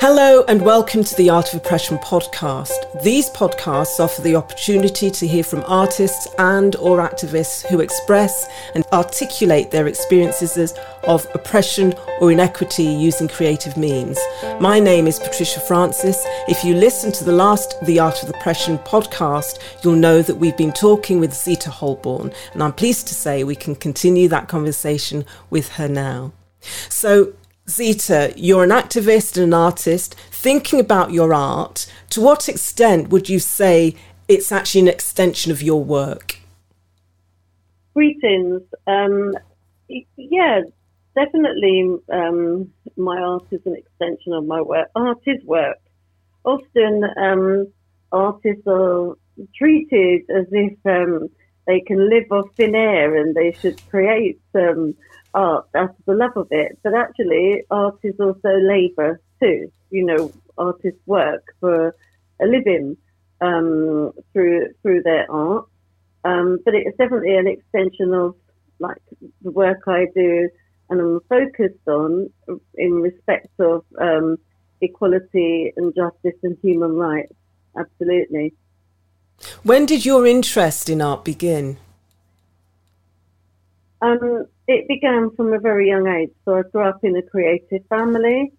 Hello and welcome to the Art of Oppression podcast. These podcasts offer the opportunity to hear from artists and or activists who express and articulate their experiences of oppression or inequity using creative means. My name is Patricia Francis. If you listen to the last The Art of Oppression podcast, you'll know that we've been talking with Zita Holbourne and I'm pleased to say we can continue that conversation with her now. So Zita, you're an activist and an artist thinking about your art. To what extent would you say it's actually an extension of your work? Greetings. Um, yeah, definitely um, my art is an extension of my work. Art is work. Often um, artists are treated as if um, they can live off thin air and they should create um, art out of the love of it. But actually, art is also labour too. You know, artists work for a living um, through through their art. Um, but it's definitely an extension of like the work I do, and I'm focused on in respect of um, equality and justice and human rights. Absolutely. When did your interest in art begin? Um, it began from a very young age. So I grew up in a creative family.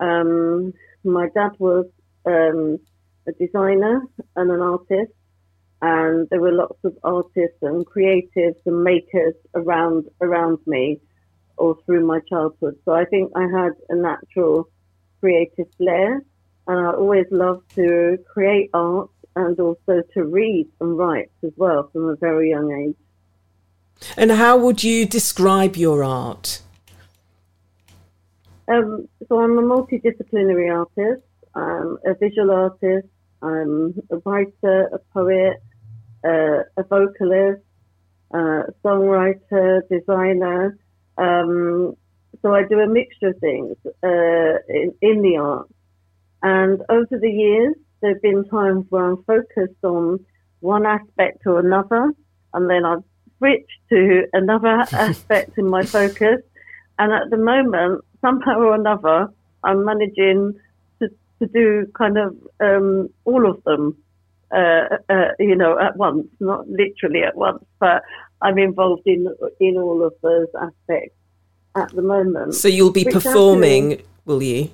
Um, my dad was um, a designer and an artist, and there were lots of artists and creatives and makers around around me all through my childhood. So I think I had a natural creative flair, and I always loved to create art and also to read and write as well from a very young age. And how would you describe your art? Um, so I'm a multidisciplinary artist. I'm a visual artist. I'm a writer, a poet, uh, a vocalist, uh, songwriter, designer. Um, so I do a mixture of things uh, in, in the arts. And over the years, there have been times where I'm focused on one aspect or another, and then I've switch to another aspect in my focus. And at the moment, somehow or another, I'm managing to, to do kind of um, all of them, uh, uh, you know, at once, not literally at once, but I'm involved in in all of those aspects at the moment. So you'll be performing, actually, will you?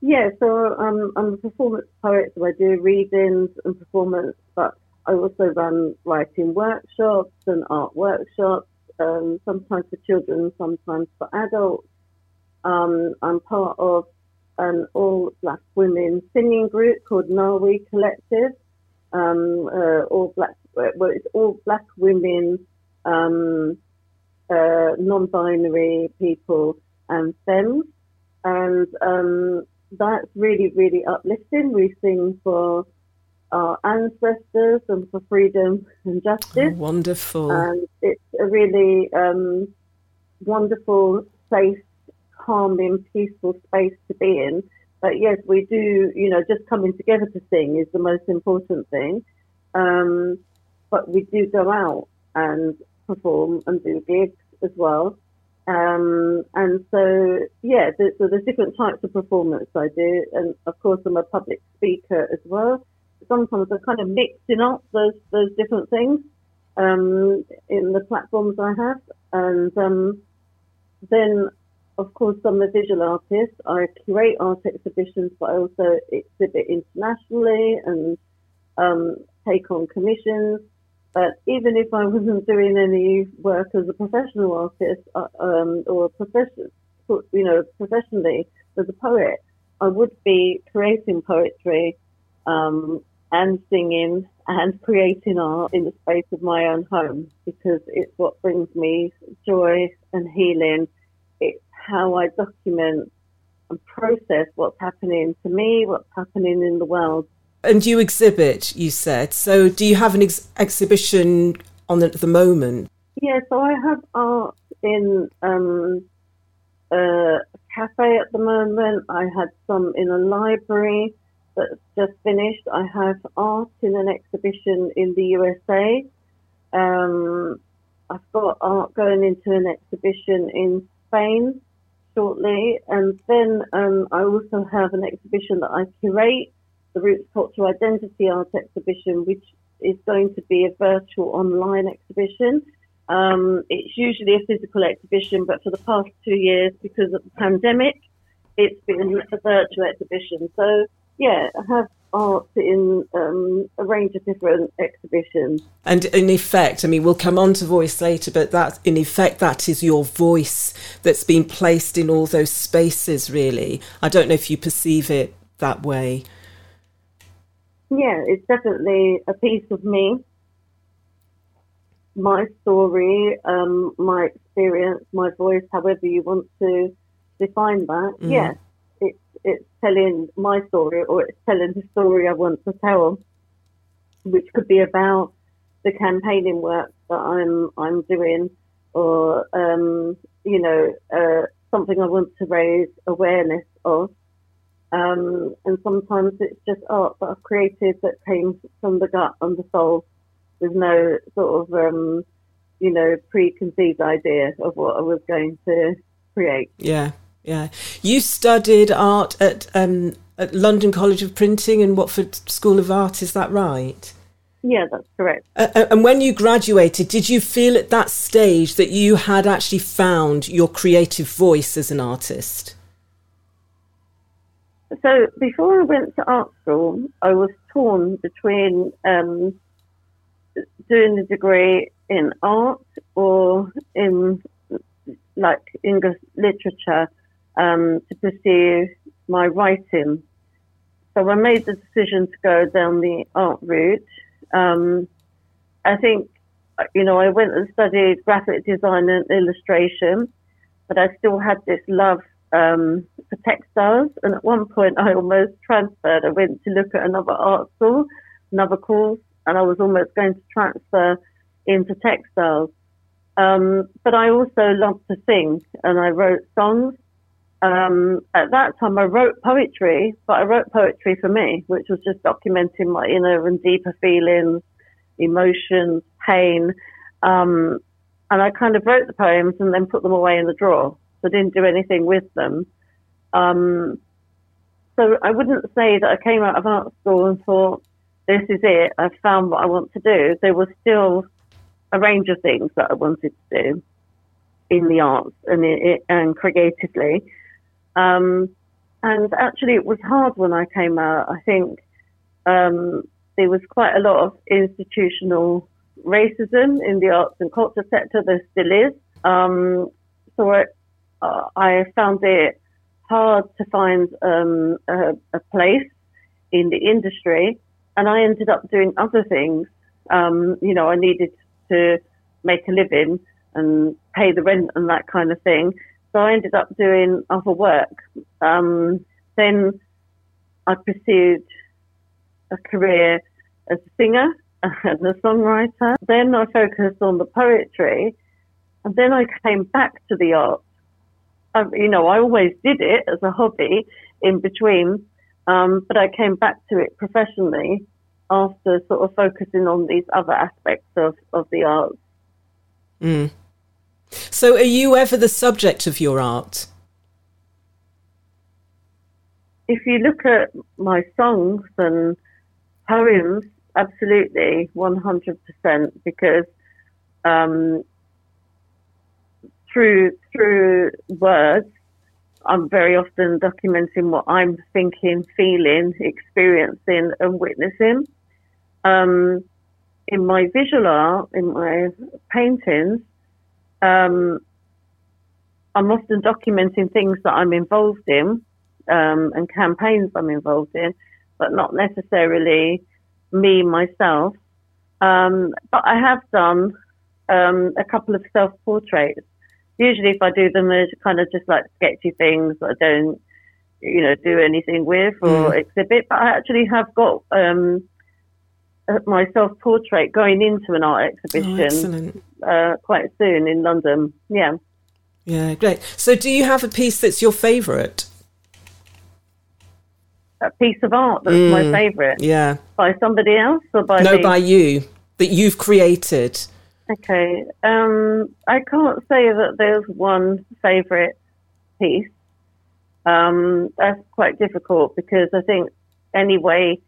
Yeah, so um, I'm a performance poet, so I do readings and performance, but I also run writing workshops and art workshops, um, sometimes for children, sometimes for adults. Um, I'm part of an all black women singing group called Nawi Collective. Um, uh, all black, well, it's all black women, um, uh, non-binary people, and femmes, and um, that's really, really uplifting. We sing for our ancestors and for freedom and justice. Oh, wonderful. And it's a really um, wonderful, safe, calming, peaceful space to be in. But yes, we do, you know, just coming together to sing is the most important thing. Um, but we do go out and perform and do gigs as well. Um, and so, yeah, so there's different types of performance I do. And of course, I'm a public speaker as well sometimes are kind of mixing up those those different things um, in the platforms I have, and um, then of course I'm a visual artist. I curate art exhibitions, but I also exhibit internationally and um, take on commissions. But even if I wasn't doing any work as a professional artist uh, um, or a profession, you know, professionally as a poet, I would be creating poetry um, and singing and creating art in the space of my own home because it's what brings me joy and healing. It's how I document and process what's happening to me, what's happening in the world. And you exhibit, you said. So do you have an ex- exhibition on at the moment? Yeah, so I have art in um, a cafe at the moment. I had some in a library that's just finished. I have art in an exhibition in the USA. Um, I've got art going into an exhibition in Spain shortly, and then um, I also have an exhibition that I curate, the Roots Cultural Identity Art Exhibition, which is going to be a virtual online exhibition. Um, it's usually a physical exhibition, but for the past two years, because of the pandemic, it's been a virtual exhibition. So, yeah, I have art in um, a range of different exhibitions. And in effect, I mean, we'll come on to voice later, but that, in effect, that is your voice that's been placed in all those spaces, really. I don't know if you perceive it that way. Yeah, it's definitely a piece of me my story, um, my experience, my voice, however you want to define that. Mm. Yeah, it's telling my story or it's telling the story I want to tell, which could be about the campaigning work that I'm I'm doing, or um, you know uh, something I want to raise awareness of. Um, and sometimes it's just art that I've created that came from the gut and the soul. There's no sort of, um, you know, preconceived idea of what I was going to create. Yeah, yeah. You studied art at, um, at London College of Printing and Watford School of Art, is that right? Yeah, that's correct. Uh, and when you graduated, did you feel at that stage that you had actually found your creative voice as an artist? So before I went to art school, I was torn between um, doing the degree in art or in like English literature um, to pursue my writing. So I made the decision to go down the art route. Um, I think, you know, I went and studied graphic design and illustration, but I still had this love um, for textiles. And at one point, I almost transferred. I went to look at another art school, another course, and I was almost going to transfer into textiles. Um, but I also loved to sing and I wrote songs. Um, at that time, I wrote poetry, but I wrote poetry for me, which was just documenting my inner and deeper feelings, emotions, pain. Um, and I kind of wrote the poems and then put them away in the drawer. So I didn't do anything with them. Um, so I wouldn't say that I came out of art school and thought, this is it. I've found what I want to do. There was still a range of things that I wanted to do in the arts and it, and creatively. Um, and actually, it was hard when I came out. I think um, there was quite a lot of institutional racism in the arts and culture sector. There still is. Um, so I, uh, I, found it hard to find um, a, a place in the industry and I ended up doing other things. Um, you know, I needed to make a living and pay the rent and that kind of thing. So I ended up doing other work. Um, then I pursued a career as a singer and a songwriter. Then I focused on the poetry, and then I came back to the art. I, you know, I always did it as a hobby in between, um, but I came back to it professionally after sort of focusing on these other aspects of, of the arts. Mm. So, are you ever the subject of your art? If you look at my songs and poems, absolutely, 100%, because um, through through words, I'm very often documenting what I'm thinking, feeling, experiencing, and witnessing. Um, in my visual art, in my paintings, um, I'm often documenting things that I'm involved in um, and campaigns I'm involved in, but not necessarily me myself. Um, but I have done um, a couple of self portraits usually if I do them, they're kind of just like sketchy things that I don't, you know, do anything with or mm. exhibit. But I actually have got um, my self portrait going into an art exhibition oh, uh, quite soon in London. Yeah. Yeah, great. So, do you have a piece that's your favourite? A piece of art that's mm, my favourite. Yeah. By somebody else or by no, me? by you that you've created. Okay. Um, I can't say that there's one favourite. piece, um, that's quite difficult because I think anyway,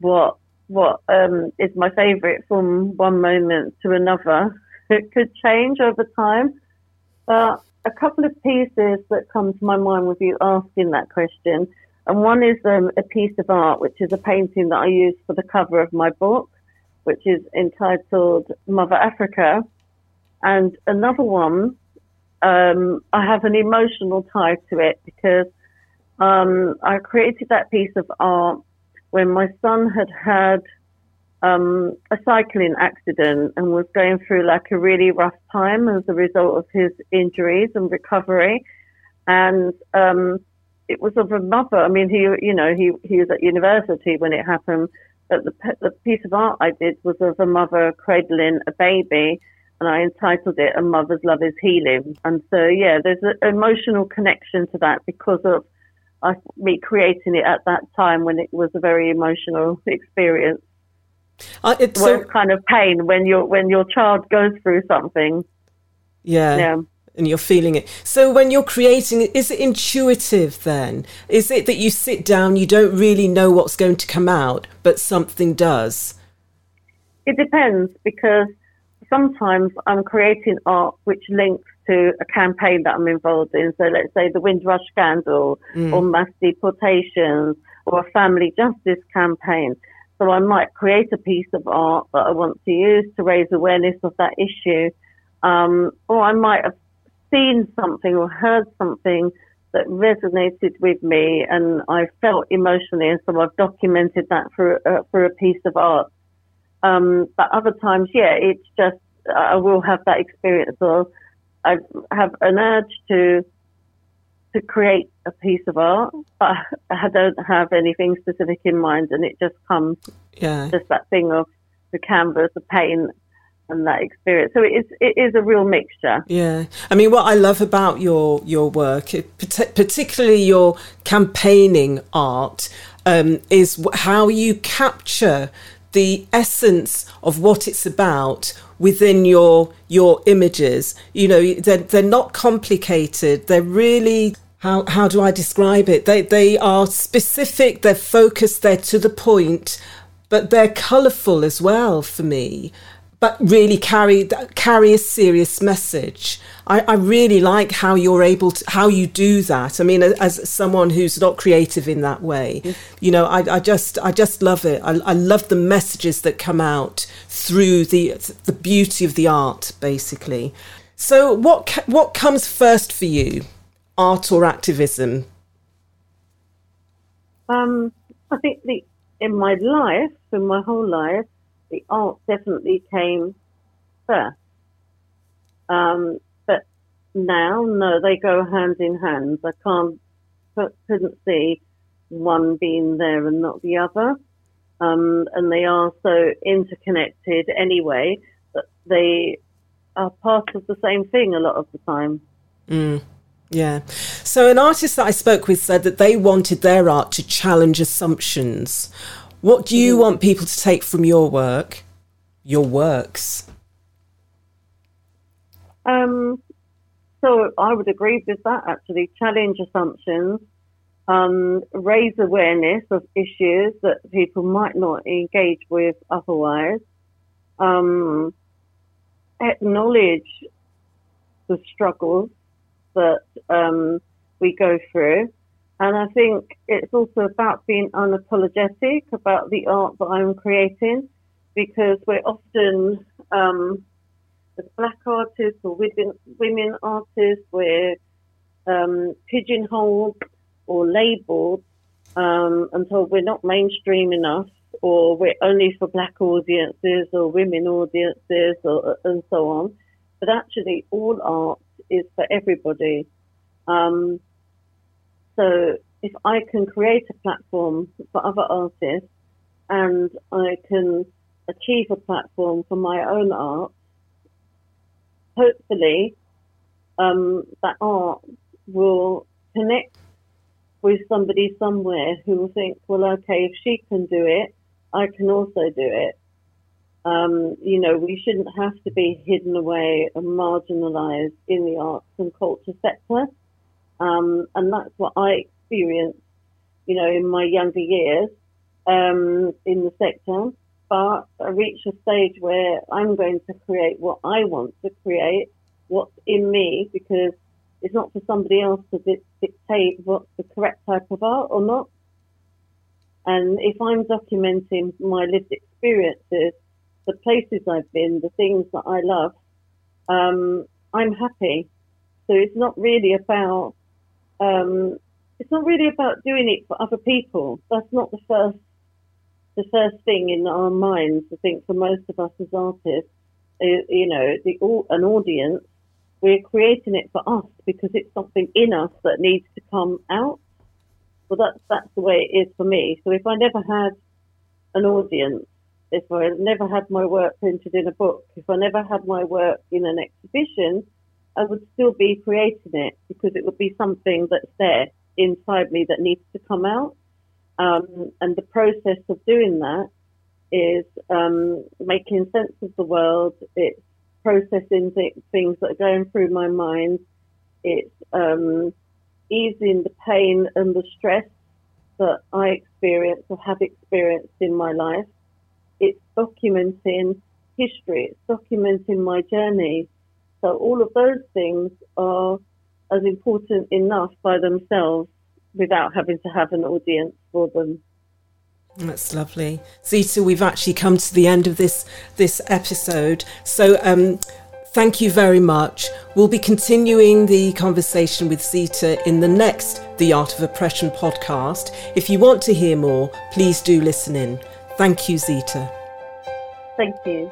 what what um, is my favourite from one moment to another, it could change over time. But a couple of pieces that come to my mind with you asking that question, and one is um, a piece of art, which is a painting that I used for the cover of my book, which is entitled Mother Africa, and another one. Um, I have an emotional tie to it because um, I created that piece of art when my son had had um, a cycling accident and was going through like a really rough time as a result of his injuries and recovery. And um, it was of a mother. I mean, he, you know, he he was at university when it happened. But the the piece of art I did was of a mother cradling a baby, and I entitled it "A Mother's Love Is Healing." And so, yeah, there's an emotional connection to that because of uh, me creating it at that time when it was a very emotional experience. Uh, it's so, kind of pain when your when your child goes through something. Yeah. Yeah. And you're feeling it. So when you're creating is it intuitive then? Is it that you sit down, you don't really know what's going to come out, but something does? It depends because sometimes I'm creating art which links to a campaign that I'm involved in. So let's say the Windrush scandal mm. or mass deportations or a family justice campaign. So I might create a piece of art that I want to use to raise awareness of that issue. Um, or I might have seen something or heard something that resonated with me and I felt emotionally and so I've documented that for, uh, through a piece of art. Um, but other times, yeah, it's just, I will have that experience or I have an urge to to create a piece of art, but I don't have anything specific in mind, and it just comes, yeah, just that thing of the canvas, the paint, and that experience. So it is it is a real mixture. Yeah, I mean, what I love about your your work, particularly your campaigning art, um, is how you capture the essence of what it's about within your your images. You know they're, they're not complicated. They're really how how do i describe it? They they are specific they're focused they're to the point but they're colorful as well for me but really carry carry a serious message. I, I, really like how you're able to how you do that. I mean, as someone who's not creative in that way, mm. you know, I, I, just I just love it. I, I, love the messages that come out through the the beauty of the art, basically. So, what what comes first for you, art or activism? Um, I think the in my life, in my whole life the art definitely came first. Um, but now, no, they go hand in hand. I can't, couldn't see one being there and not the other. Um, and they are so interconnected anyway that they are part of the same thing a lot of the time. Mm. Yeah. So, an artist that I spoke with said that they wanted their art to challenge assumptions. What do you mm. want people to take from your work, your works? Um, so I would agree with that actually. Challenge assumptions, um, raise awareness of issues that people might not engage with otherwise, um, acknowledge the struggles that um, we go through and I think it's also about being unapologetic about the art that I'm creating because we're often, um, as black artists or women, women artists, we're um, pigeonholed or labeled um, told we're not mainstream enough or we're only for black audiences or women audiences or, and so on. But actually, all art is for everybody. Um, so if I can create a platform for other artists and I can achieve a platform for my own art, hopefully um, that art will connect with somebody somewhere who will think, well, okay, if she can do it, I can also do it. Um, you know, we shouldn't have to be hidden away and marginalised in the arts and culture sector. Um, and that's what I experienced, you know, in my younger years um, in the sector. But I reached a stage where I'm going to create what I want to create, what's in me, because it's not for somebody else to dictate what's the correct type of art or not. And if I'm documenting my lived experiences, the places I've been, the things that I love, um, I'm happy. So it's not really about um, it's not really about doing it for other people. That's not the first the first thing in our minds. I think for most of us as artists, you know, the an audience, we're creating it for us because it's something in us that needs to come out. Well, that's that's the way it is for me. So if I never had an audience, if I never had my work printed in a book, if I never had my work in an exhibition, I would still be creating it because it would be something that's there inside me that needs to come out. Um, and the process of doing that is um, making sense of the world. It's processing th- things that are going through my mind. It's um, easing the pain and the stress that I experience or have experienced in my life. It's documenting history. It's documenting my journey. So all of those things are as important enough by themselves without having to have an audience for them. That's lovely, Zita. We've actually come to the end of this this episode. So, um, thank you very much. We'll be continuing the conversation with Zita in the next The Art of Oppression podcast. If you want to hear more, please do listen in. Thank you, Zita. Thank you.